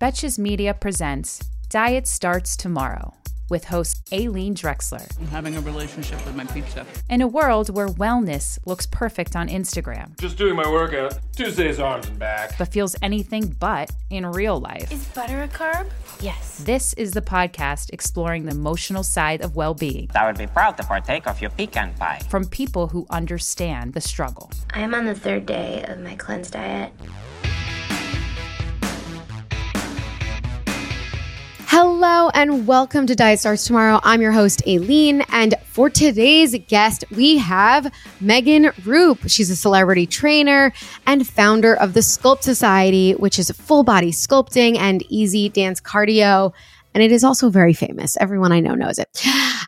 Betches Media presents Diet Starts Tomorrow with host Aileen Drexler. I'm having a relationship with my pizza. In a world where wellness looks perfect on Instagram, Just doing my workout. Tuesdays arms and back. but feels anything but in real life. Is butter a carb? Yes. This is the podcast exploring the emotional side of well being I would be proud to partake of your pecan pie. from people who understand the struggle. I am on the third day of my cleanse diet. Hello and welcome to Diet Starts Tomorrow. I'm your host, Aileen. And for today's guest, we have Megan Roup. She's a celebrity trainer and founder of the Sculpt Society, which is full body sculpting and easy dance cardio. And it is also very famous. Everyone I know knows it.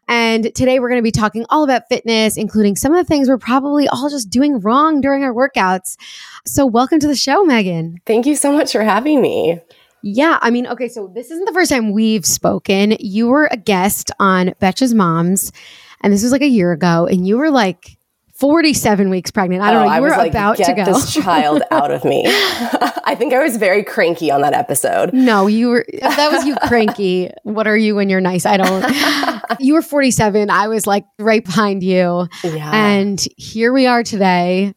And today we're going to be talking all about fitness, including some of the things we're probably all just doing wrong during our workouts. So, welcome to the show, Megan. Thank you so much for having me. Yeah, I mean, okay, so this isn't the first time we've spoken. You were a guest on Betches Moms, and this was like a year ago, and you were like 47 weeks pregnant. I don't Oh, know. You was were like, about Get to go. this child out of me. I think I was very cranky on that episode. no, you were, that was you cranky. What are you when you're nice? I don't. you were 47. I was like right behind you. Yeah, And here we are today.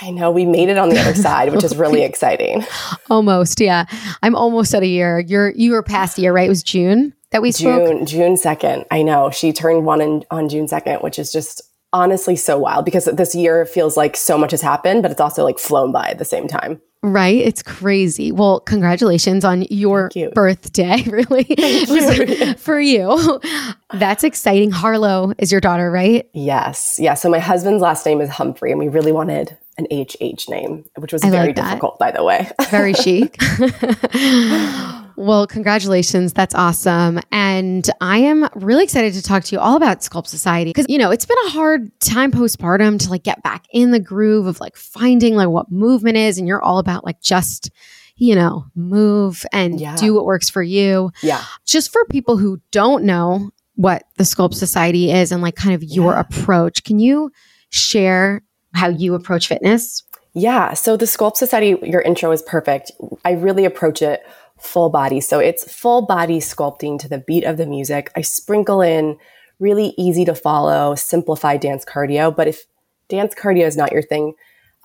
I know we made it on the other side, which is really exciting. Almost. Yeah. I'm almost at a year. You're, you were past a year, right? It was June that we spoke. June June second. I know she turned one in, on June second, which is just honestly so wild because this year feels like so much has happened, but it's also like flown by at the same time. Right? It's crazy. Well, congratulations on your you. birthday, really. you. For you. That's exciting. Harlow is your daughter, right? Yes, yeah. So my husband's last name is Humphrey, and we really wanted an HH name, which was I very like difficult, by the way. Very chic. well, congratulations. That's awesome. And I am really excited to talk to you all about Sculpt Society because, you know, it's been a hard time postpartum to like get back in the groove of like finding like what movement is. And you're all about like just, you know, move and Yeah. do what works for you. yeah. just for people who don't know what the Sculpt Society is and like kind of your Yeah. approach, can you share how you approach fitness? Yeah. So the Sculpt Society, your intro is perfect. I really approach it full body. So it's full body sculpting to the beat of the music. I sprinkle in really easy to follow, simplified dance cardio. But if dance cardio is not your thing,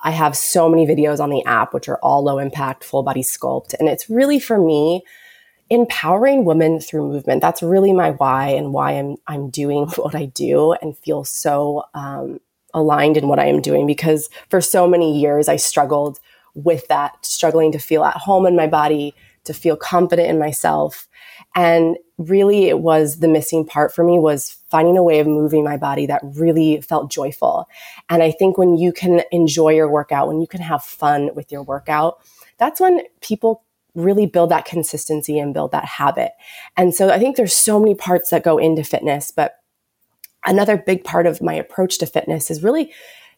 I have so many videos on the app, which are all low impact, full body sculpt. And it's really for me, empowering women through movement. That's really my why and why I'm, I'm doing what I do and feel so, um, aligned in what I am doing because for so many years I struggled with that, struggling to feel at home in my body, to feel confident in myself. And really it was the missing part for me was finding a way of moving my body that really felt joyful. And I think when you can enjoy your workout, when you can have fun with your workout, that's when people really build that consistency and build that habit. And so I think there's so many parts that go into fitness, but another big part of my approach to fitness is really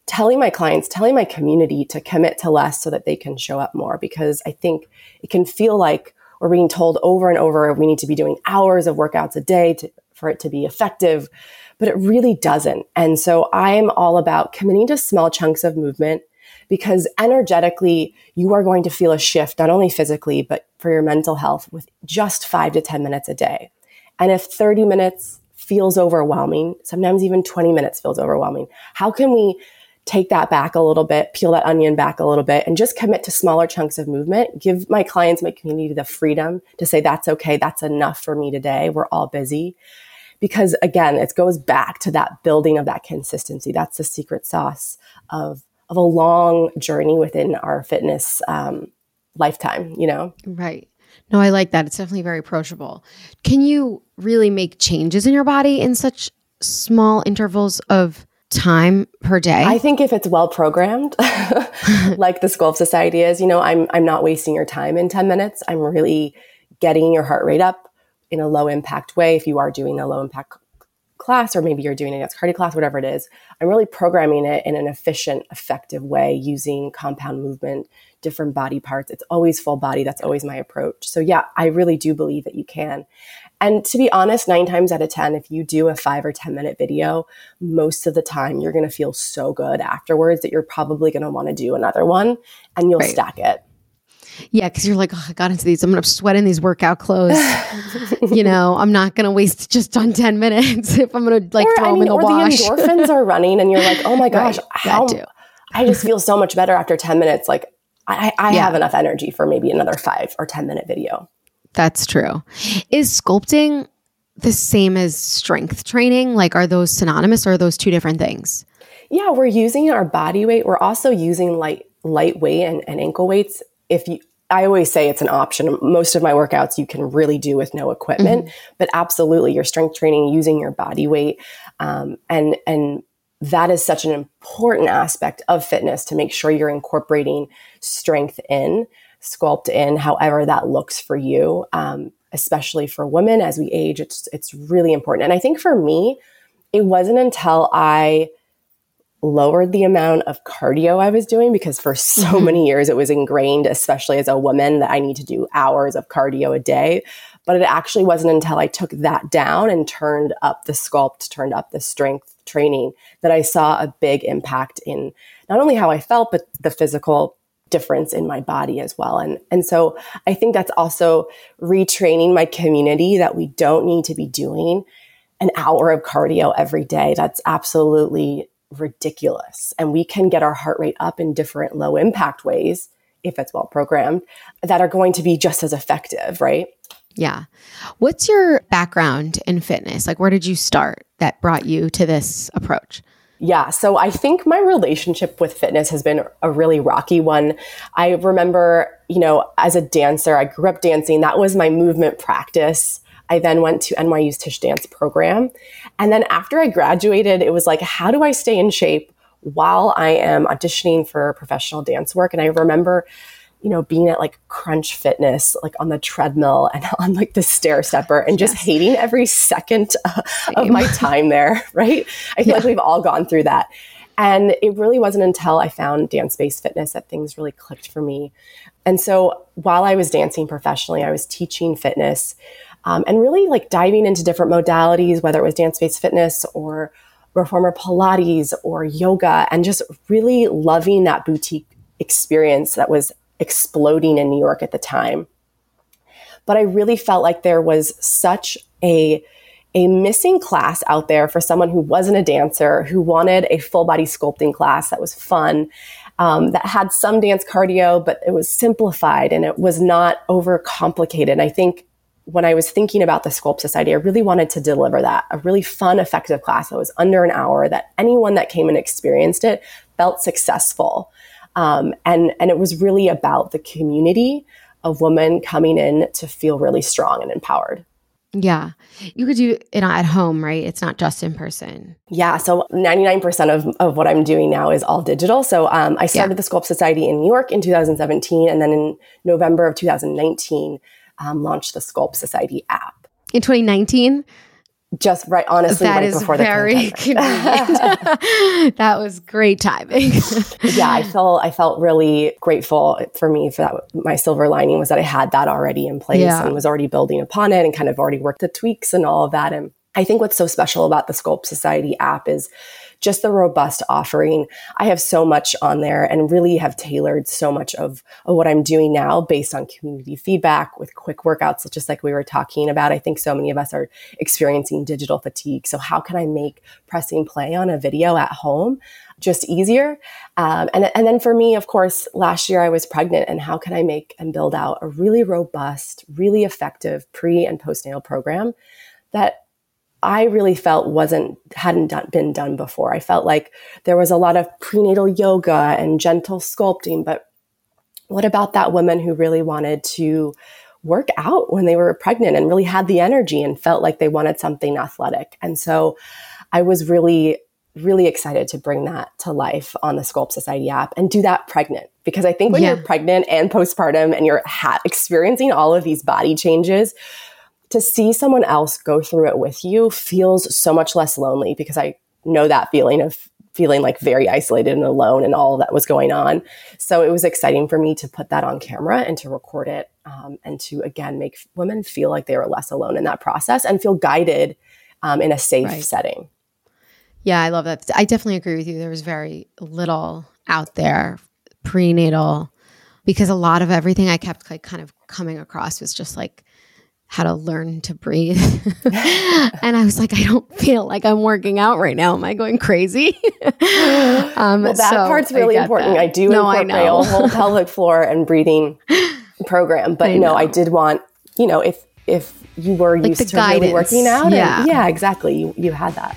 telling my clients, telling my community to commit to less so that they can show up more because I think it can feel like we're being told over and over we need to be doing hours of workouts a day to, for it to be effective, but it really doesn't. And so I'm all about committing to small chunks of movement because energetically you are going to feel a shift, not only physically, but for your mental health with just five to 10 minutes a day. And if 30 minutes feels overwhelming, sometimes even 20 minutes feels overwhelming, how can we take that back a little bit, peel that onion back a little bit, and just commit to smaller chunks of movement? Give my clients, my community the freedom to say, that's okay, that's enough for me today. We're all busy. Because again, it goes back to that building of that consistency. That's the secret sauce of, of a long journey within our fitness um, lifetime, you know? Right. No, I like that. It's definitely very approachable. Can you really make changes in your body in such small intervals of time per day? I think if it's well programmed, like the Sculpt Society is, you know, I'm I'm not wasting your time in 10 minutes. I'm really getting your heart rate up in a low impact way if you are doing a low impact class or maybe you're doing a dance cardio class whatever it is i'm really programming it in an efficient effective way using compound movement different body parts it's always full body that's always my approach so yeah i really do believe that you can and to be honest nine times out of ten if you do a five or ten minute video most of the time you're going to feel so good afterwards that you're probably going to want to do another one and you'll right. stack it yeah, because you're like, oh, I got into these. I'm gonna sweat in these workout clothes. you know, I'm not gonna waste just on 10 minutes if I'm gonna like or, throw I mean, them in the or wash. the endorphins are running, and you're like, oh my gosh, right, how? I just feel so much better after 10 minutes. Like I, I yeah. have enough energy for maybe another five or 10 minute video. That's true. Is sculpting the same as strength training? Like, are those synonymous or are those two different things? Yeah, we're using our body weight. We're also using light lightweight and, and ankle weights if you I always say it's an option. Most of my workouts you can really do with no equipment, mm-hmm. but absolutely your strength training using your body weight, um, and and that is such an important aspect of fitness to make sure you're incorporating strength in, sculpt in, however that looks for you. Um, especially for women as we age, it's it's really important. And I think for me, it wasn't until I lowered the amount of cardio I was doing because for so mm-hmm. many years it was ingrained, especially as a woman, that I need to do hours of cardio a day. But it actually wasn't until I took that down and turned up the sculpt, turned up the strength training that I saw a big impact in not only how I felt, but the physical difference in my body as well. And, and so I think that's also retraining my community that we don't need to be doing an hour of cardio every day. That's absolutely ridiculous. And we can get our heart rate up in different low impact ways, if it's well programmed, that are going to be just as effective, right? Yeah. What's your background in fitness? Like, where did you start that brought you to this approach? Yeah, so I think my relationship with fitness has been a really rocky one. I remember, you know, as a dancer, I grew up dancing. That was my movement practice. I then went to NYU's Tisch Dance program. And then after I graduated, it was like, how do I stay in shape while I am auditioning for professional dance work? And I remember, you know, being at like Crunch Fitness, like on the treadmill and on like the stair stepper and just yes. hating every second of my time there, right? I feel yeah. like we've all gone through that. And it really wasn't until I found dance based fitness that things really clicked for me. And so while I was dancing professionally, I was teaching fitness um, and really like diving into different modalities, whether it was dance based fitness or reformer Pilates or yoga, and just really loving that boutique experience that was exploding in New York at the time. But I really felt like there was such a a missing class out there for someone who wasn't a dancer, who wanted a full body sculpting class that was fun, um, that had some dance cardio, but it was simplified and it was not overcomplicated. And I think when I was thinking about the Sculpt Society, I really wanted to deliver that a really fun, effective class that was under an hour that anyone that came and experienced it felt successful. Um, and, and it was really about the community of women coming in to feel really strong and empowered. Yeah. You could do it at home, right? It's not just in person. Yeah. So 99% of, of what I'm doing now is all digital. So um, I started yeah. the Sculpt Society in New York in 2017. And then in November of 2019, um, launched the Sculpt Society app in 2019 just right honestly that right is before very that was great timing. Yeah i felt i felt really grateful for me for that my silver lining was that i had that already in place yeah. and was already building upon it and kind of already worked the tweaks and all of that. And i think what's so special about the sculpt society app is just the robust offering. I have so much on there and really have tailored so much of, of what I'm doing now based on community feedback with quick workouts, just like we were talking about. I think so many of us are experiencing digital fatigue. So how can I make pressing play on a video at home? just easier. Um, and, and then for me, of course, last year I was pregnant and how can I make and build out a really robust, really effective pre and postnatal program that I really felt wasn't hadn't done, been done before. I felt like there was a lot of prenatal yoga and gentle sculpting, but what about that woman who really wanted to work out when they were pregnant and really had the energy and felt like they wanted something athletic? And so I was really really excited to bring that to life on the Sculpt Society app and do that pregnant. Because I think when Yeah. you're pregnant and postpartum and you're ha- experiencing all of these body changes, to see someone else go through it with you feels so much less lonely because I know that feeling of feeling like very isolated and alone and all that was going on. So it was exciting for me to put that on camera and to record it um, and to again make women feel like they were less alone in that process and feel guided um, in a safe Right. setting. Yeah, I love that. I definitely agree with you. There was very little out there prenatal because a lot of everything I kept like kind of coming across was just like how to learn to breathe. and I was like, I don't feel like I'm working out right now. Am I going crazy? um, Well, that so part's really get important. that. I do no, I incorporate know. a whole pelvic floor and breathing program, but I no, I did want you know if if you were Like used to really working out, Yeah. and, yeah, exactly, you you had that.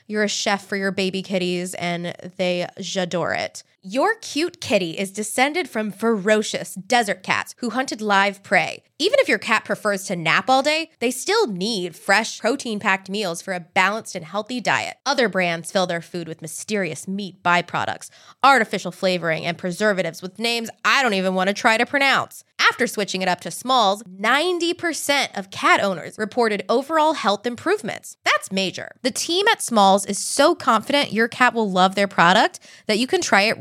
you're a chef for your baby kitties, and they j'adore it. Your cute kitty is descended from ferocious desert cats who hunted live prey. Even if your cat prefers to nap all day, they still need fresh, protein packed meals for a balanced and healthy diet. Other brands fill their food with mysterious meat byproducts, artificial flavoring, and preservatives with names I don't even want to try to pronounce. After switching it up to Smalls, 90% of cat owners reported overall health improvements. That's major. The team at Smalls is so confident your cat will love their product that you can try it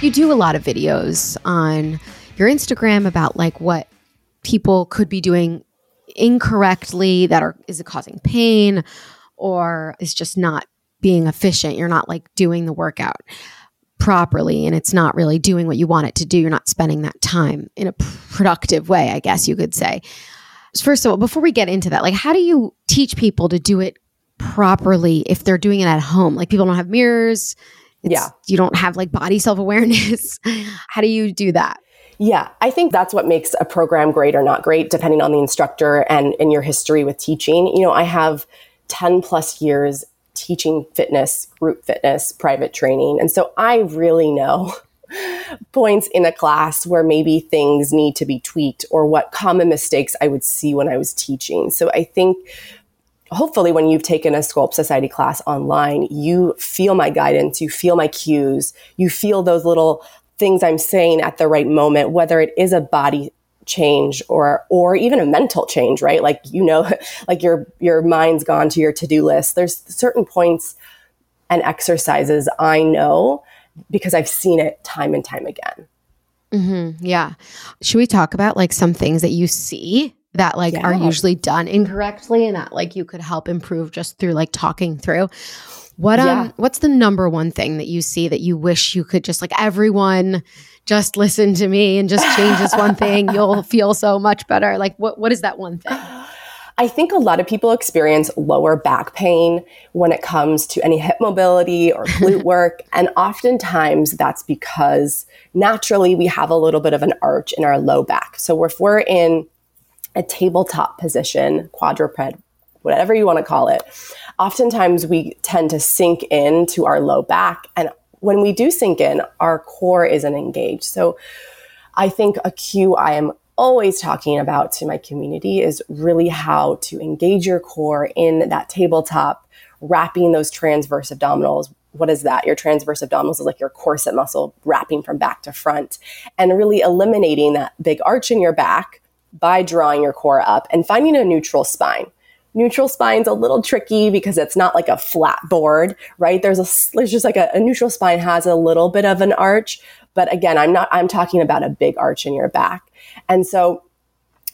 You do a lot of videos on your Instagram about like what people could be doing incorrectly that are is it causing pain or is just not being efficient. You're not like doing the workout properly and it's not really doing what you want it to do. You're not spending that time in a productive way, I guess you could say. First of all, before we get into that, like how do you teach people to do it properly if they're doing it at home? Like people don't have mirrors yeah. You don't have like body self awareness. How do you do that? Yeah, I think that's what makes a program great or not great, depending on the instructor and, in your history with teaching. You know, I have 10 plus years teaching fitness, group fitness, private training. And so I really know points in a class where maybe things need to be tweaked or what common mistakes I would see when I was teaching. So I think hopefully when you've taken a Sculpt Society class online, you feel my guidance, you feel my cues, you feel those little things I'm saying at the right moment, whether it is a body change or or even a mental change, right? Like you know, like your your mind's gone to your to-do list. There's certain points and exercises I know because I've seen it time and time again. Mm-hmm. Yeah. Should we talk about like some things that you see that like yeah. are usually done incorrectly and that like you could help improve just through like talking through? What um yeah. what's the number one thing that you see that you wish you could just like everyone just listen to me and just change this one thing, you'll feel so much better. Like what what is that one thing? I think a lot of people experience lower back pain when it comes to any hip mobility or glute work. And oftentimes that's because naturally we have a little bit of an arch in our low back. So if we're in a tabletop position, quadruped, whatever you want to call it, oftentimes we tend to sink into our low back. And when we do sink in, our core isn't engaged. So I think a cue I am always talking about to my community is really how to engage your core in that tabletop, wrapping those transverse abdominals. What is that? Your transverse abdominals is like your corset muscle wrapping from back to front and really eliminating that big arch in your back by drawing your core up and finding a neutral spine. Neutral spine's a little tricky because it's not like a flat board, right? There's a, there's just like a, a neutral spine has a little bit of an arch, but again, I'm not, I'm talking about a big arch in your back. And so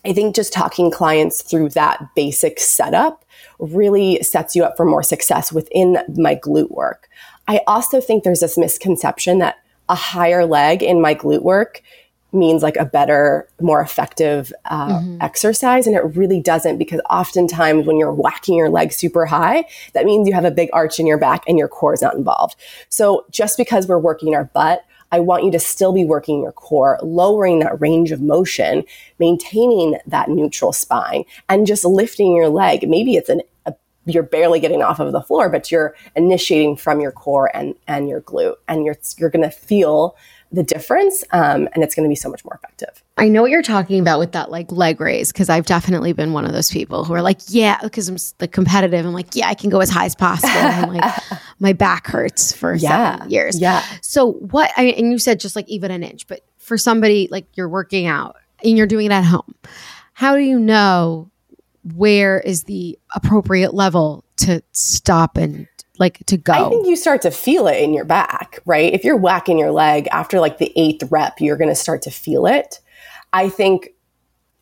I think just talking clients through that basic setup really sets you up for more success within my glute work. I also think there's this misconception that a higher leg in my glute work means like a better, more effective uh, mm-hmm. exercise. And it really doesn't because oftentimes when you're whacking your leg super high, that means you have a big arch in your back and your core is not involved. So just because we're working our butt, I want you to still be working your core, lowering that range of motion, maintaining that neutral spine, and just lifting your leg. Maybe it's an a, you're barely getting off of the floor, but you're initiating from your core and and your glute, and you're you're going to feel the difference um, and it's going to be so much more effective. I know what you're talking about with that like leg raise because i've definitely been one of those people who are like yeah because i'm the competitive. I'm like yeah i can go as high as possible. And like my back hurts for yeah. seven years. Yeah. So what I, and you said just like even an inch but for somebody like you're working out and you're doing it at home how do you know where is the appropriate level to stop and like to go? I think you start to feel it in your back, right? If you're whacking your leg after like the eighth rep, you're going to start to feel it. I think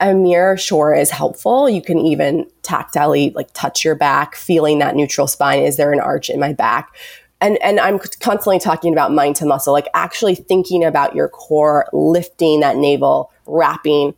a mirror sure is helpful. You can even tactilely like touch your back, feeling that neutral spine. Is there an arch in my back? And, and I'm constantly talking about mind to muscle, like actually thinking about your core, lifting that navel, wrapping.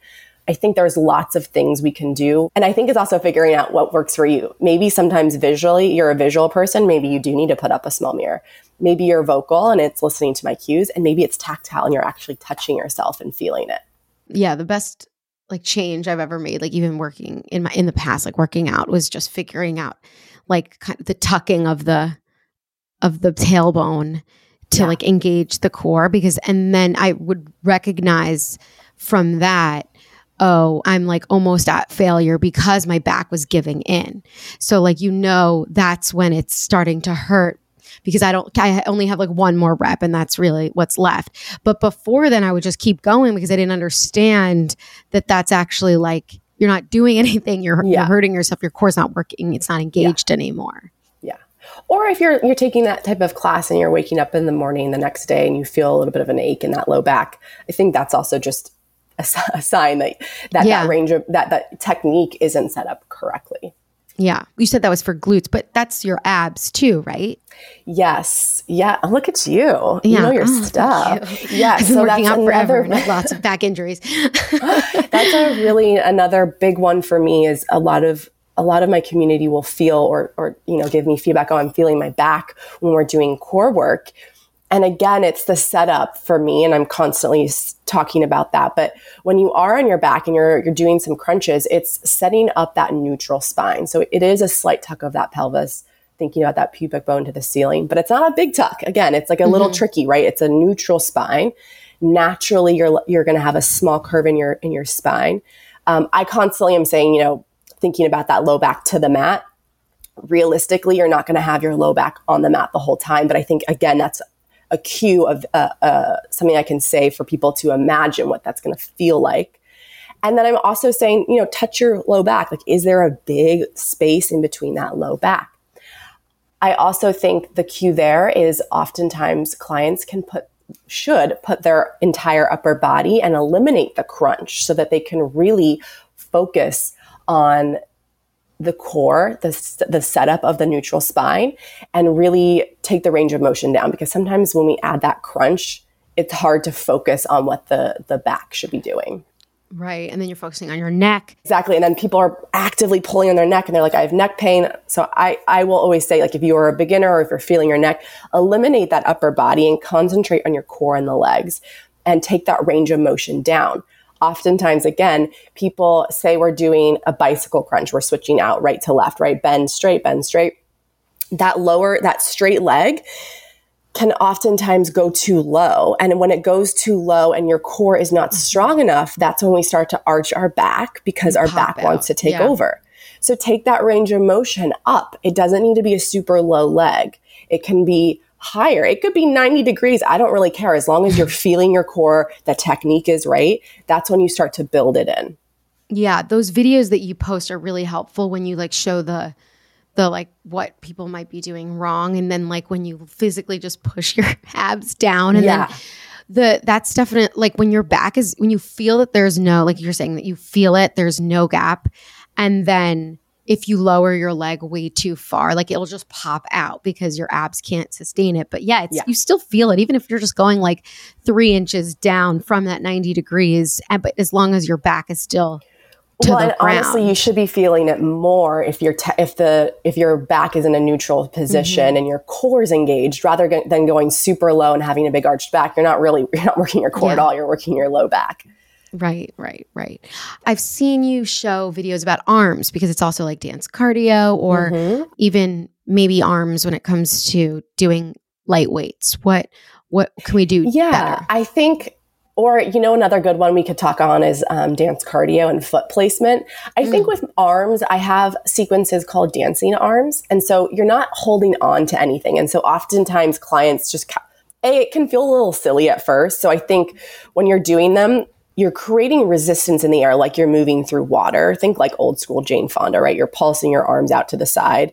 I think there's lots of things we can do. And I think it's also figuring out what works for you. Maybe sometimes visually, you're a visual person. Maybe you do need to put up a small mirror. Maybe you're vocal and it's listening to my cues. And maybe it's tactile and you're actually touching yourself and feeling it. Yeah. The best like change I've ever made, like even working in my, in the past, like working out was just figuring out like kind of the tucking of the, of the tailbone to yeah. like engage the core because, and then I would recognize from that oh, I'm like almost at failure because my back was giving in. So, like, you know, that's when it's starting to hurt because I don't, I only have like one more rep and that's really what's left. But before then, I would just keep going because I didn't understand that that's actually like, you're not doing anything. You're, yeah. you're hurting yourself. Your core's not working. It's not engaged yeah. anymore. Yeah. Or if you're you're taking that type of class and you're waking up in the morning the next day and you feel a little bit of an ache in that low back, I think that's also just a, a sign that that, yeah. that range of that that technique isn't set up correctly. Yeah. You said that was for glutes, but that's your abs too, right? Yes. Yeah. Look at you. Yeah. You know your oh, stuff. You. Yeah. I've been so working out forever another, lots of back injuries. that's a really another big one for me is a lot of a lot of my community will feel or or you know give me feedback oh I'm feeling my back when we're doing core work And again, it's the setup for me, and I'm constantly talking about that. But when you are on your back and you're you're doing some crunches, it's setting up that neutral spine. So it is a slight tuck of that pelvis, thinking about that pubic bone to the ceiling. But it's not a big tuck. Again, it's like a mm-hmm. little tricky, right? It's a neutral spine. Naturally, you're you're going to have a small curve in your in your spine. Um, I constantly am saying, you know, thinking about that low back to the mat realistically, you're not going to have your low back on the mat the whole time. But I think, again, that's a cue of uh, uh, something I can say for people to imagine what that's going to feel like. And then I'm also saying, you know, touch your low back. Like, is there a big space in between that low back? I also think the cue there is oftentimes clients can put, should put their entire upper body and eliminate the crunch so that they can really focus on the core, the, the setup of the neutral spine, and really take the range of motion down. Because sometimes when we add that crunch, it's hard to focus on what the, the back should be doing. Right. And then you're focusing on your neck. Exactly. And then people are actively pulling on their neck and they're like, I have neck pain. So I, I will always say, like, if you are a beginner or if you're feeling your neck, eliminate that upper body and concentrate on your core and the legs and take that range of motion down oftentimes again people say we're doing a bicycle crunch. We're switching out right to left right bend straight bend straight. That lower that straight leg can oftentimes go too low. And when it goes too low and your core is not mm-hmm. strong enough that's when we start to arch our back because our back out. wants to take yeah. over. So take that range of motion up. It doesn't need to be a super low leg. It can be higher. It could be 90 degrees. I don't really care. As long as you're feeling your core, the technique is right, that's when you start to build it in. Yeah, those videos that you post are really helpful when you like show the the like what people might be doing wrong and then like when you physically just push your abs down and yeah. then the that's definite like when your back is when you feel that there's no like you're saying that you feel it there's no gap and then if you lower your leg way too far, like it'll just pop out because your abs can't sustain it. But yeah, yeah. you still feel it, even if you're just going like three inches down from that 90 degrees. But as long as your back is still to well, honestly, you should be feeling it more if you're te- if the if your back is in a neutral position mm-hmm. and your core is engaged, rather than going super low and having a big arched back. You're not really you're not working your core yeah. at all. You're working your low back. Right, right, right. I've seen you show videos about arms because it's also like dance cardio or mm-hmm. even maybe arms when it comes to doing light weights. What what can we do? Yeah, better? I think or you know another good one we could talk on is um, dance cardio and foot placement i mm. think with arms i have sequences called dancing arms and so you're not holding on to anything and so oftentimes clients just a it can feel a little silly at first so i think when you're doing them you're creating resistance in the air like you're moving through water. Think like old school Jane Fonda, right? You're pulsing your arms out to the side.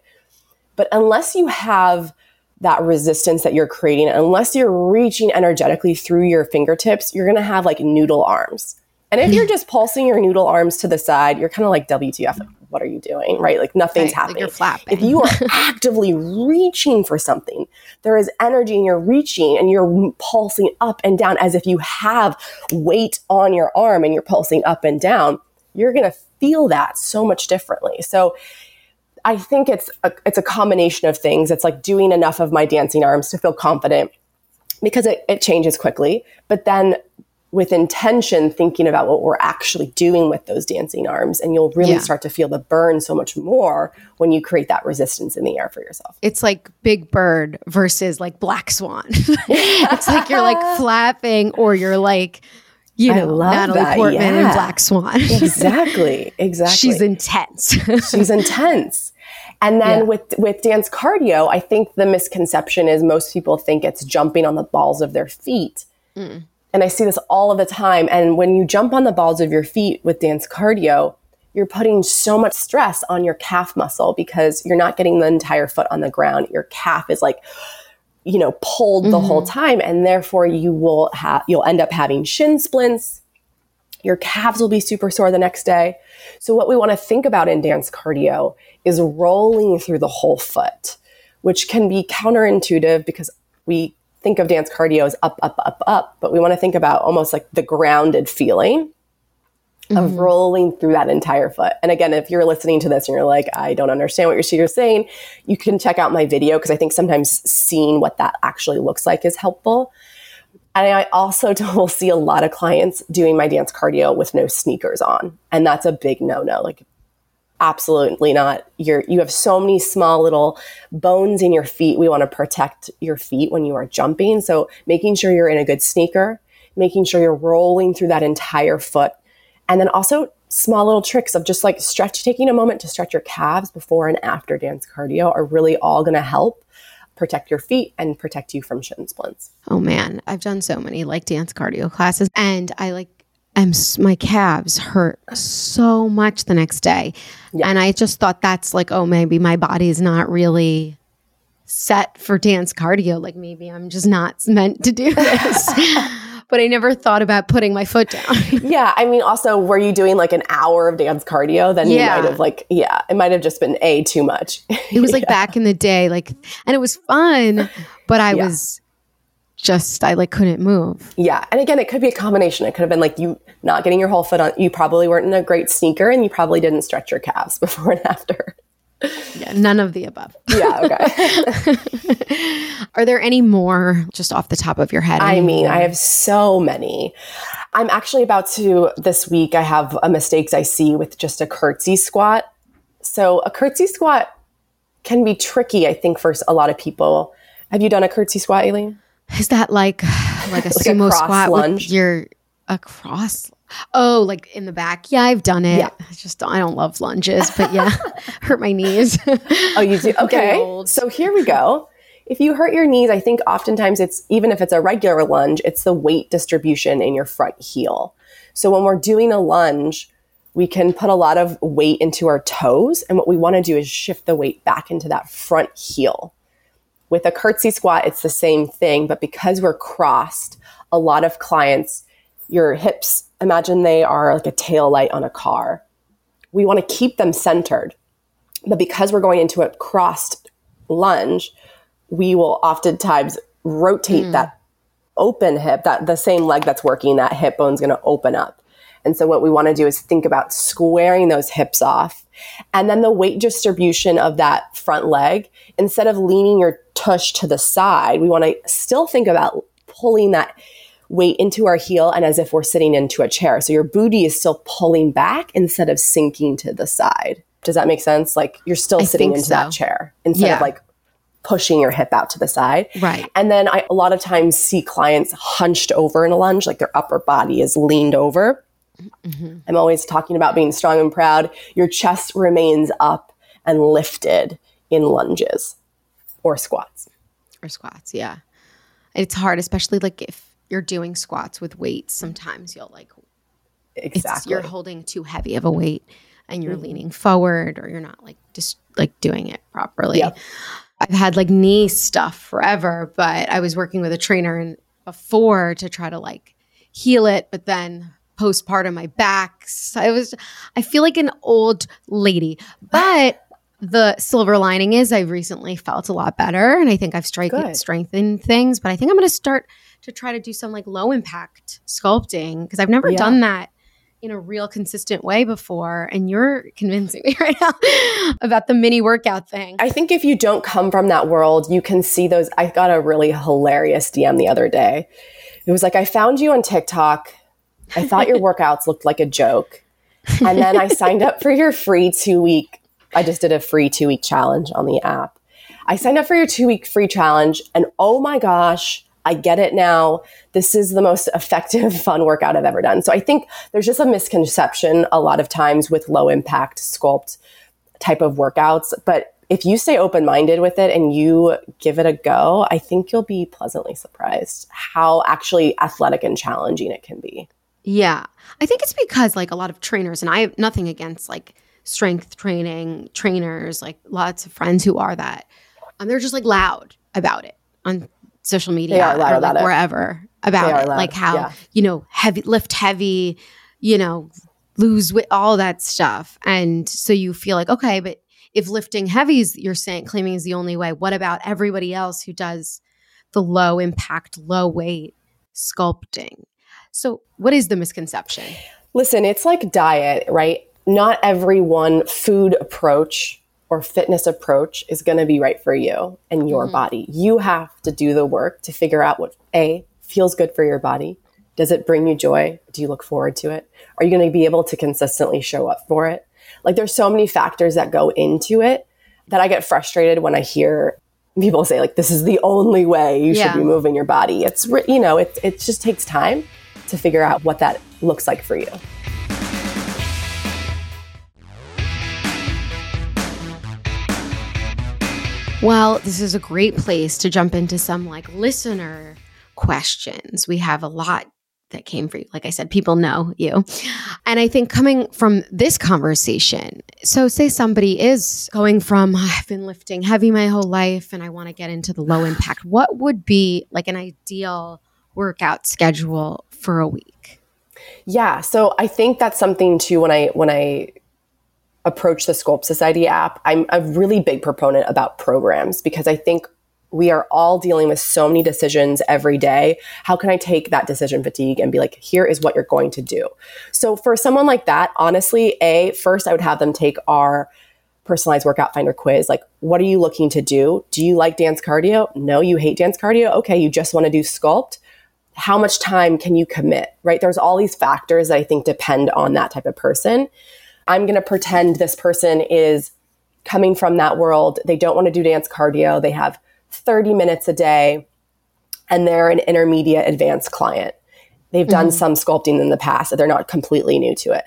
But unless you have that resistance that you're creating, unless you're reaching energetically through your fingertips, you're going to have like noodle arms. And if you're just pulsing your noodle arms to the side, you're kind of like WTF. What are you doing? Right? Like nothing's right, happening. Like you're flapping. If you are actively reaching for something, there is energy and you're reaching and you're pulsing up and down as if you have weight on your arm and you're pulsing up and down. You're going to feel that so much differently. So I think it's a, it's a combination of things. It's like doing enough of my dancing arms to feel confident because it, it changes quickly. But then with intention thinking about what we're actually doing with those dancing arms and you'll really yeah. start to feel the burn so much more when you create that resistance in the air for yourself it's like big bird versus like black swan it's like you're like flapping or you're like you know natalie that. portman yeah. and black swan exactly exactly she's intense she's intense and then yeah. with with dance cardio i think the misconception is most people think it's jumping on the balls of their feet mm. And I see this all of the time. And when you jump on the balls of your feet with dance cardio, you're putting so much stress on your calf muscle because you're not getting the entire foot on the ground. Your calf is like, you know, pulled the mm-hmm. whole time. And therefore you will have, you'll end up having shin splints. Your calves will be super sore the next day. So what we want to think about in dance cardio is rolling through the whole foot, which can be counterintuitive because we think of dance cardio as up, up, up, up, but we want to think about almost like the grounded feeling. of Mhm. rolling through that entire foot. And again, if you're listening to this and you're like, I don't understand what you're, you're saying, you can check out my video because I think sometimes seeing what that actually looks like is helpful. And I also will see a lot of clients doing my dance cardio with no sneakers on. And that's a big no no. Like, absolutely not. You're, you have so many small little bones in your feet. We want to protect your feet when you are jumping. So, making sure you're in a good sneaker, making sure you're rolling through that entire foot. And then also small little tricks of just like stretch, taking a moment to stretch your calves before and after dance cardio are really all going to help protect your feet and protect you from shin splints. Oh man, I've done so many like dance cardio classes, and I like am my calves hurt so much the next day, and I just thought that's like, oh, maybe my body's not really set for dance cardio. Like maybe I'm just not meant to do this. but I never thought about putting my foot down. yeah, I mean, also, were you doing like an hour of dance cardio? Then Yeah. you might have like, yeah, it might have just been a too much. It was like back in the day, like, and it was fun, but I Yeah. was just, I like couldn't move. Yeah. And again, it could be a combination. It could have been like you not getting your whole foot on. You probably weren't in a great sneaker and you probably didn't stretch your calves before and after. Yeah, none of the above. Yeah. Okay. Are there any more just off the top of your head? I mean, more? I have so many. I'm actually about to, this week, I have a mistakes I see with just a curtsy squat. So a curtsy squat can be tricky, I think, for a lot of people. Have you done a curtsy squat, Aileen? Is that like like a Like a sumo cross squat lunge? with your a cross? Oh, like in the back. Yeah, I've done it. Yeah. I just I don't love lunges, but yeah, hurt my knees. Oh, you do? Okay. So here we go. If you hurt your knees, I think oftentimes it's even if it's a regular lunge, it's the weight distribution in your front heel. So when we're doing a lunge, we can put a lot of weight into our toes. And what we want to do is shift the weight back into that front heel. With a curtsy squat, it's the same thing, but because we're crossed, a lot of clients, your hips, imagine they are like a tail light on a car. We want to keep them centered. But because we're going into a crossed lunge, we will oftentimes rotate hmm. that open hip, that the same leg that's working, that hip bone's going to open up. And so what we want to do is think about squaring those hips off. And then the weight distribution of that front leg, instead of leaning your tush to the side, we want to still think about pulling that weight into our heel and as if we're sitting into a chair. So your booty is still pulling back instead of sinking to the side. Does that make sense? Like you're still I sitting into that chair instead Yeah. of like pushing your hip out to the side. Right. And then I a lot of times see clients hunched over in a lunge, like their upper body is leaned over. Mm-hmm. I'm always talking about being strong and proud. Your chest remains up and lifted in lunges or squats. or squats, yeah. It's hard, especially like if you're doing squats with weights. Sometimes you'll like Exactly. you're holding too heavy of a weight and you're mm-hmm. leaning forward or you're not like just like doing it properly. Yep. I've had like knee stuff forever, but I was working with a trainer and before to try to like heal it, but then postpartum my back. So I was I feel like an old lady. But the silver lining is I've recently felt a lot better and I think I've strike- strengthened things, but I think I'm going to start to try to do some like low impact sculpting because I've never Yeah. done that in a real consistent way before and you're convincing me right now about the mini workout thing. I think if you don't come from that world, you can see those. I got a really hilarious DM the other day. It was like, I found you on TikTok. I thought your workouts looked like a joke. And then I signed up for your free two week. I just did a free two week challenge on the app. I signed up for your two week free challenge, and oh my gosh, I get it now. This is the most effective, fun workout I've ever done. So I think there's just a misconception a lot of times with low impact sculpt type of workouts. But if you stay open minded with it and you give it a go, I think you'll be pleasantly surprised how actually athletic and challenging it can be. Yeah. I think it's because like a lot of trainers, and I have nothing against like strength training trainers, like lots of friends who are that. And they're just like loud about it on social media They are loud or about like it. wherever They about it. loud, Like how, yeah. you know, heavy lift heavy, you know, lose weight, all that stuff. And so you feel like, okay, but if lifting heavies, you're saying claiming is the only way, what about everybody else who does the low impact, low weight sculpting? So what is the misconception? Listen, it's like diet, right? Not every one food approach or fitness approach is going to be right for you and your Mm-hmm. body. You have to do the work to figure out what A feels good for your body. Does it bring you joy? Do you look forward to it? Are you going to be able to consistently show up for it? Like there's so many factors that go into it that I get frustrated when I hear people say like this is the only way you Yeah. should be moving your body. It's you know, it it just takes time to figure out what that looks like for you. Well, this is a great place to jump into some like listener questions. We have a lot that came for you. Like I said, people know you. And I think coming from this conversation, so say somebody is going from, oh, I've been lifting heavy my whole life and I want to get into the low impact. What would be like an ideal workout schedule for a week? Yeah, so I think that's something too when I when I approach the Sculpt Society app, I'm a really big proponent about programs because I think we are all dealing with so many decisions every day. How can I take that decision fatigue and be like, here is what you're going to do? So for someone like that, honestly, A, first I would have them take our personalized workout finder quiz. Like, what are you looking to do? Do you like dance cardio? No, you hate dance cardio. Okay, you just want to do sculpt. How much time can you commit? Right? There's all these factors that I think depend on that type of person. I'm going to pretend this person is coming from that world. They don't want to do dance cardio. They have 30 minutes a day and they're an intermediate advanced client. They've done mm-hmm. some sculpting in the past. So they're not completely new to it.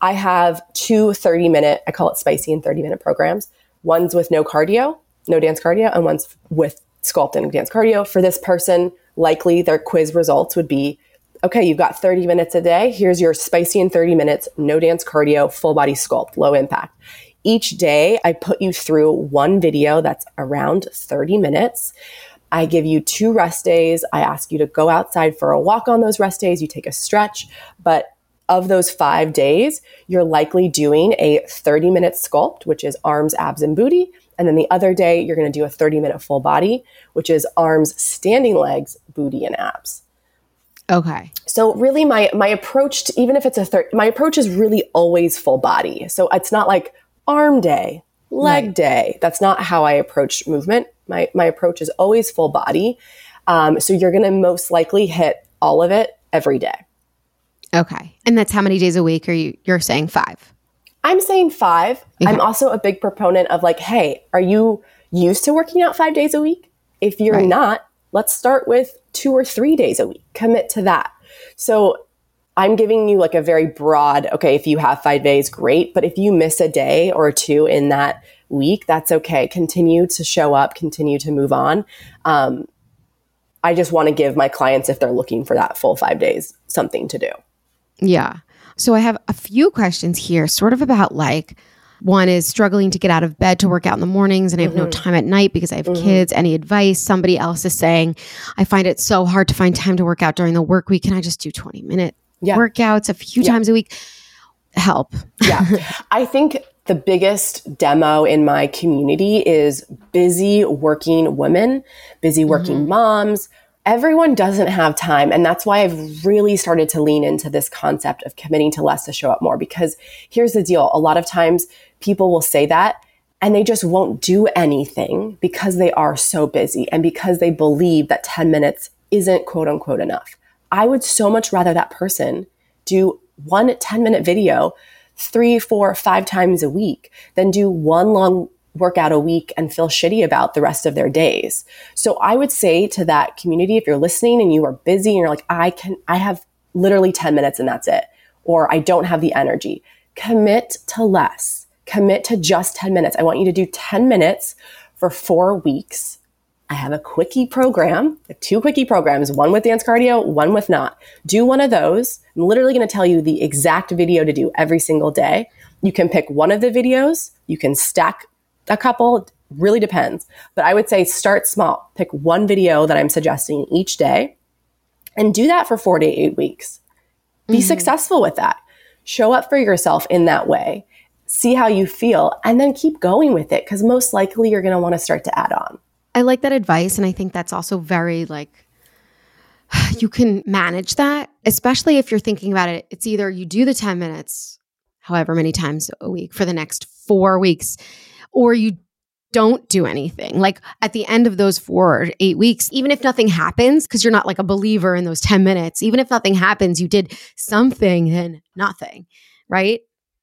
I have two 30 minute, I call it spicy and 30 minute programs. One's with no cardio, no dance cardio, and one's with sculpt and dance cardio. For this person, likely their quiz results would be okay, you've got 30 minutes a day. Here's your spicy in 30 minutes, no dance cardio, full body sculpt, low impact. Each day, I put you through one video that's around 30 minutes. I give you two rest days. I ask you to go outside for a walk on those rest days. You take a stretch. But of those five days, you're likely doing a 30 minute sculpt, which is arms, abs, and booty. And then the other day, you're going to do a 30 minute full body, which is arms, standing legs, booty, and abs. Okay. So really my my approach to, even if it's a third my approach is really always full body. So it's not like arm day, leg Right. day. That's not how I approach movement. My my approach is always full body. Um, so you're going to most likely hit all of it every day. Okay. And that's how many days a week are you you're saying 5? I'm saying 5. Okay. I'm also a big proponent of like, hey, are you used to working out 5 days a week? If you're Right. not, let's start with 2 or 3 days a week. Commit to that. So I'm giving you like a very broad, okay, if you have five days, great. But if you miss a day or two in that week, that's okay. Continue to show up, continue to move on. Um, I just want to give my clients, if they're looking for that full five days, something to do. Yeah. So I have a few questions here, sort of about like one is struggling to get out of bed to work out in the mornings and I have no mm-hmm. time at night because I have mm-hmm. kids. Any advice? Somebody else is saying, I find it so hard to find time to work out during the work week. Can I just do 20 minute Yeah. workouts a few times a week? Help. yeah. I think the biggest demo in my community is busy working women, busy working mm-hmm. moms. Everyone doesn't have time. And that's why I've really started to lean into this concept of committing to less to show up more. Because here's the deal a lot of times people will say that and they just won't do anything because they are so busy and because they believe that 10 minutes isn't quote unquote enough. I would so much rather that person do one 10 minute video three, four, five times a week than do one long workout a week and feel shitty about the rest of their days. So I would say to that community, if you're listening and you are busy and you're like, I can, I have literally 10 minutes and that's it, or I don't have the energy, commit to less. Commit to just 10 minutes. I want you to do 10 minutes for four weeks. I have a quickie program, two quickie programs, one with dance cardio, one with not. Do one of those. I'm literally going to tell you the exact video to do every single day. You can pick one of the videos. You can stack a couple. Really depends. But I would say start small. Pick one video that I'm suggesting each day and do that for four to eight weeks. Be mm-hmm. successful with that. Show up for yourself in that way. See how you feel and then keep going with it because most likely you're going to want to start to add on. I like that advice. And I think that's also very like you can manage that, especially if you're thinking about it. It's either you do the 10 minutes, however many times a week for the next four weeks, or you don't do anything. Like at the end of those four or eight weeks, even if nothing happens, because you're not like a believer in those 10 minutes, even if nothing happens, you did something and nothing, right?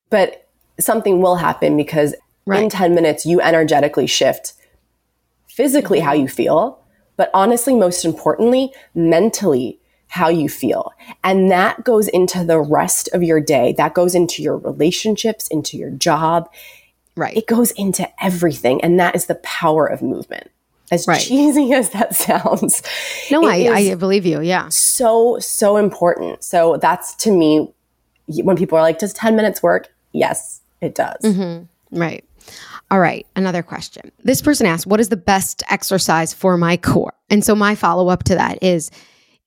But something will happen because right. in 10 minutes, you energetically shift physically how you feel, but honestly, most importantly, mentally how you feel. And that goes into the rest of your day. That goes into your relationships, into your job. Right. It goes into everything. And that is the power of movement. As right. cheesy as that sounds. No, I, I believe you. Yeah. So, so important. So that's to me, when people are like, does 10 minutes work? Yes, it does. Mm-hmm. Right. All right, another question. This person asked, What is the best exercise for my core? And so my follow up to that is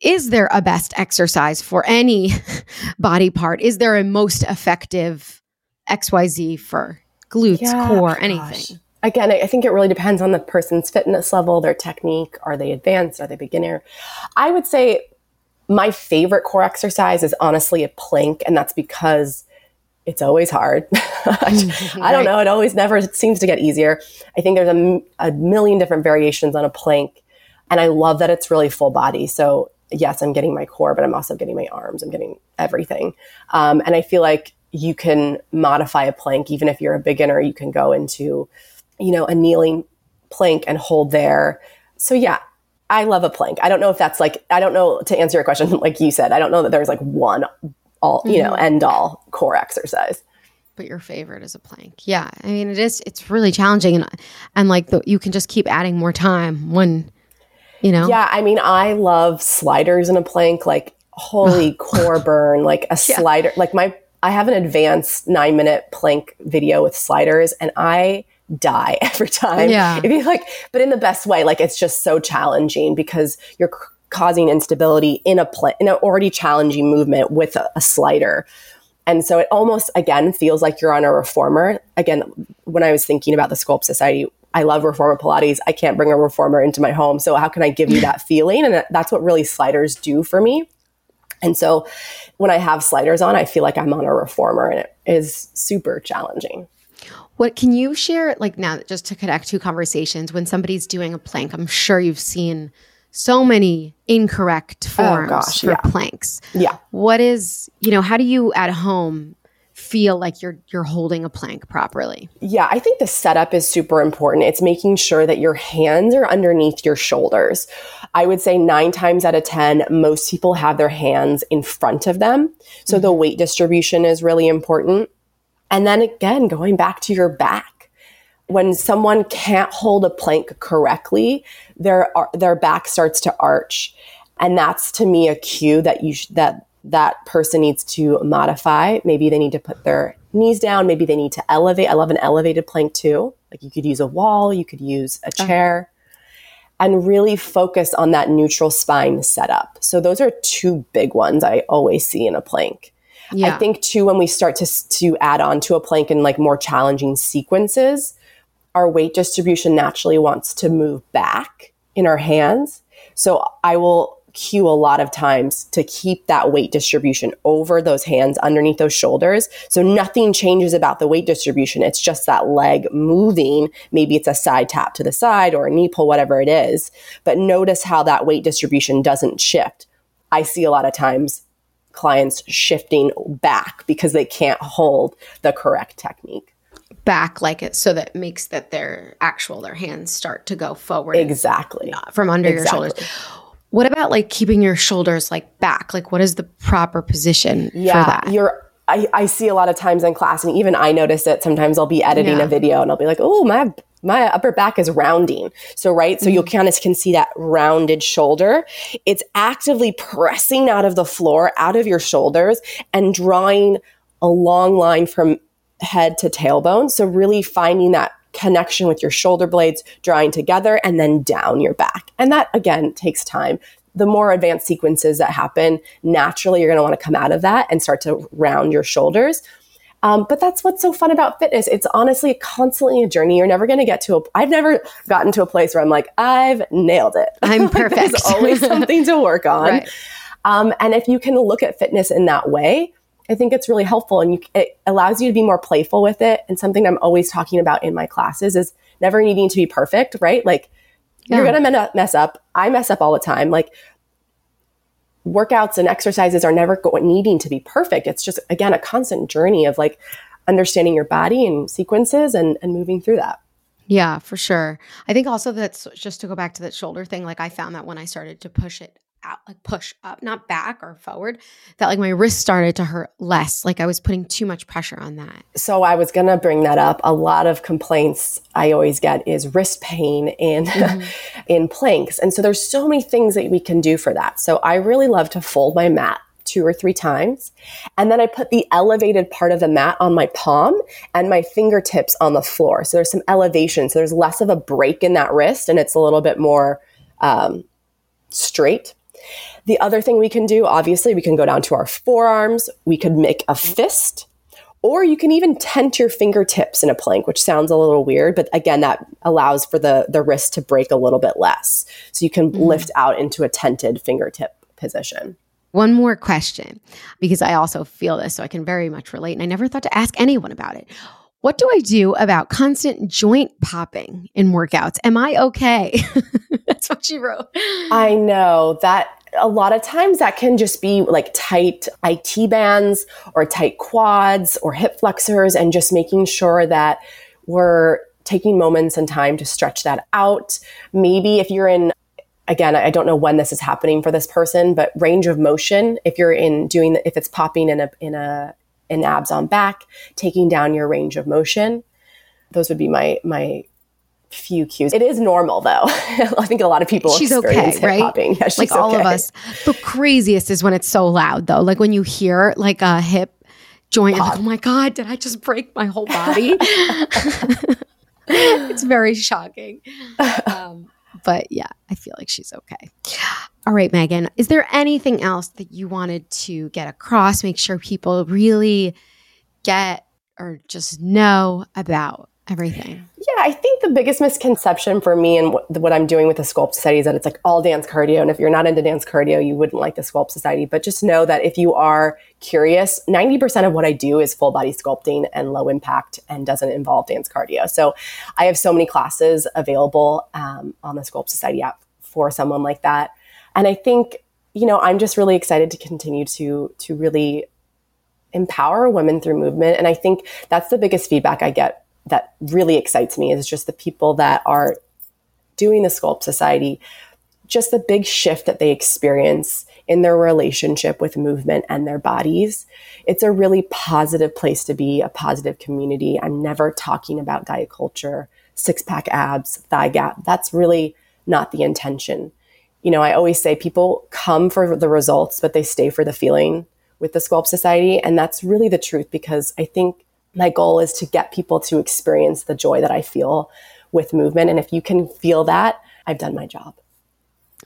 Is there a best exercise for any body part? Is there a most effective XYZ for glutes, yeah, core, anything? Again, I think it really depends on the person's fitness level, their technique. Are they advanced? Are they beginner? I would say my favorite core exercise is honestly a plank, and that's because it's always hard. I don't know. It always never seems to get easier. I think there's a, a million different variations on a plank. And I love that it's really full body. So, yes, I'm getting my core, but I'm also getting my arms. I'm getting everything. Um, and I feel like you can modify a plank. Even if you're a beginner, you can go into, you know, a kneeling plank and hold there. So, yeah, I love a plank. I don't know if that's like, I don't know to answer your question, like you said, I don't know that there's like one all, you know, mm-hmm. end all core exercise. But your favorite is a plank. Yeah. I mean, it is, it's really challenging. And, and like the, you can just keep adding more time when, you know? Yeah. I mean, I love sliders in a plank, like holy core burn, like a yeah. slider, like my, I have an advanced nine minute plank video with sliders and I die every time. Yeah. It'd be like, but in the best way. Like it's just so challenging because you're causing instability in a pl- in an already challenging movement with a, a slider. And so it almost again feels like you're on a reformer. Again, when I was thinking about the Sculpt Society, I love reformer Pilates. I can't bring a reformer into my home. So how can I give you that feeling? And that's what really sliders do for me. And so when I have sliders on, I feel like I'm on a reformer and it is super challenging. What can you share like now just to connect two conversations when somebody's doing a plank? I'm sure you've seen so many incorrect oh, forms oh, gosh, for yeah. planks. Yeah. What is, you know, how do you at home feel like you're you're holding a plank properly? Yeah, I think the setup is super important. It's making sure that your hands are underneath your shoulders. I would say 9 times out of 10 most people have their hands in front of them. So mm-hmm. the weight distribution is really important. And then again, going back to your back when someone can't hold a plank correctly, their their back starts to arch, and that's to me a cue that you sh- that that person needs to modify. Maybe they need to put their knees down. Maybe they need to elevate. I love an elevated plank too. Like you could use a wall, you could use a uh-huh. chair, and really focus on that neutral spine setup. So those are two big ones I always see in a plank. Yeah. I think too when we start to to add on to a plank in like more challenging sequences, our weight distribution naturally wants to move back in our hands. So I will cue a lot of times to keep that weight distribution over those hands underneath those shoulders. So nothing changes about the weight distribution. It's just that leg moving. Maybe it's a side tap to the side or a knee pull, whatever it is. But notice how that weight distribution doesn't shift. I see a lot of times clients shifting back because they can't hold the correct technique back like it so that makes that their actual their hands start to go forward exactly from under exactly. your shoulders what about like keeping your shoulders like back like what is the proper position yeah, for that you're I, I see a lot of times in class and even i notice it sometimes i'll be editing yeah. a video and i'll be like oh my my upper back is rounding. So, right. So mm-hmm. you kind of can see that rounded shoulder. It's actively pressing out of the floor, out of your shoulders and drawing a long line from head to tailbone. So really finding that connection with your shoulder blades drawing together and then down your back. And that again takes time. The more advanced sequences that happen, naturally you're going to want to come out of that and start to round your shoulders. Um, but that's what's so fun about fitness. It's honestly constantly a journey. You're never going to get to a, I've never gotten to a place where I'm like, I've nailed it. I'm perfect. There's always something to work on. Right. Um, and if you can look at fitness in that way, I think it's really helpful and you, it allows you to be more playful with it. And something I'm always talking about in my classes is never needing to be perfect, right? Like yeah. you're going to mess up. I mess up all the time. Like workouts and exercises are never go- needing to be perfect. It's just, again, a constant journey of like understanding your body and sequences and, and moving through that. Yeah, for sure. I think also that's just to go back to that shoulder thing. Like I found that when I started to push it out, like push up, not back or forward, that like my wrist started to hurt less. Like I was putting too much pressure on that. So I was going to bring that up. A lot of complaints I always get is wrist pain in mm-hmm. in planks. And so there's so many things that we can do for that. So I really love to fold my mat two or three times. And then I put the elevated part of the mat on my palm and my fingertips on the floor. So there's some elevation. So there's less of a break in that wrist and it's a little bit more um, straight. The other thing we can do, obviously, we can go down to our forearms. We could make a fist, or you can even tent your fingertips in a plank, which sounds a little weird, but again, that allows for the, the wrist to break a little bit less. So you can mm. lift out into a tented fingertip position. One more question, because I also feel this, so I can very much relate. And I never thought to ask anyone about it. What do I do about constant joint popping in workouts? Am I okay? That's what she wrote. I know that a lot of times that can just be like tight IT bands or tight quads or hip flexors and just making sure that we're taking moments and time to stretch that out. Maybe if you're in again, I don't know when this is happening for this person, but range of motion, if you're in doing, if it's popping in a, in a, in abs on back, taking down your range of motion, those would be my, my few cues. It is normal though. I think a lot of people she's okay, right? Popping. Yeah, like all okay. of us. The craziest is when it's so loud though. Like when you hear like a hip joint, like, oh my god, did I just break my whole body? it's very shocking. Um, but yeah, I feel like she's okay. All right, Megan, is there anything else that you wanted to get across? Make sure people really get or just know about everything? Yeah, I think the biggest misconception for me and what, what, I'm doing with the Sculpt Society is that it's like all dance cardio. And if you're not into dance cardio, you wouldn't like the Sculpt Society. But just know that if you are curious, 90% of what I do is full body sculpting and low impact and doesn't involve dance cardio. So I have so many classes available um, on the Sculpt Society app for someone like that. And I think, you know, I'm just really excited to continue to to really empower women through movement. And I think that's the biggest feedback I get that really excites me is just the people that are doing the Sculpt Society, just the big shift that they experience in their relationship with movement and their bodies. It's a really positive place to be, a positive community. I'm never talking about diet culture, six pack abs, thigh gap. That's really not the intention. You know, I always say people come for the results, but they stay for the feeling with the Sculpt Society. And that's really the truth because I think my goal is to get people to experience the joy that I feel with movement. And if you can feel that, I've done my job.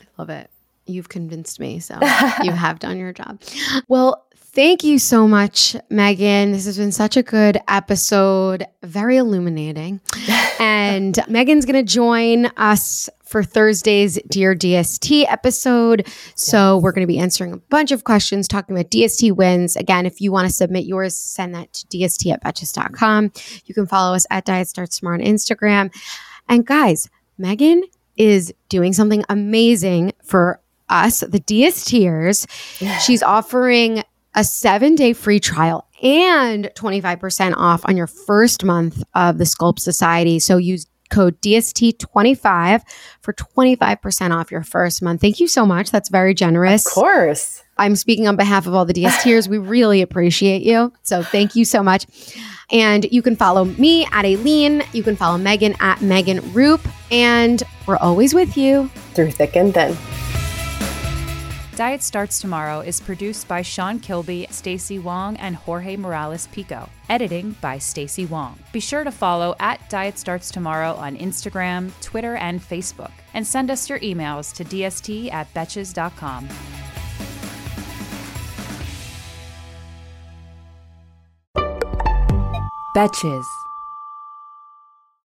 I love it. You've convinced me. So you have done your job. Well, thank you so much, Megan. This has been such a good episode, very illuminating. and Megan's going to join us for Thursday's Dear DST episode. So yes. we're going to be answering a bunch of questions, talking about DST wins. Again, if you want to submit yours, send that to DST at betches.com. You can follow us at Diet Starts Tomorrow on Instagram. And guys, Megan is doing something amazing for us, the DSTers. Yeah. She's offering a seven day free trial and 25% off on your first month of the Sculpt Society. So use code DST25 for 25% off your first month. Thank you so much. That's very generous. Of course. I'm speaking on behalf of all the DSTers. we really appreciate you. So thank you so much. And you can follow me at Aileen. You can follow Megan at Megan Roup. And we're always with you through thick and thin. Diet Starts Tomorrow is produced by Sean Kilby, Stacy Wong, and Jorge Morales Pico. Editing by Stacy Wong. Be sure to follow at Diet Starts Tomorrow on Instagram, Twitter, and Facebook. And send us your emails to dst at betches.com. Betches.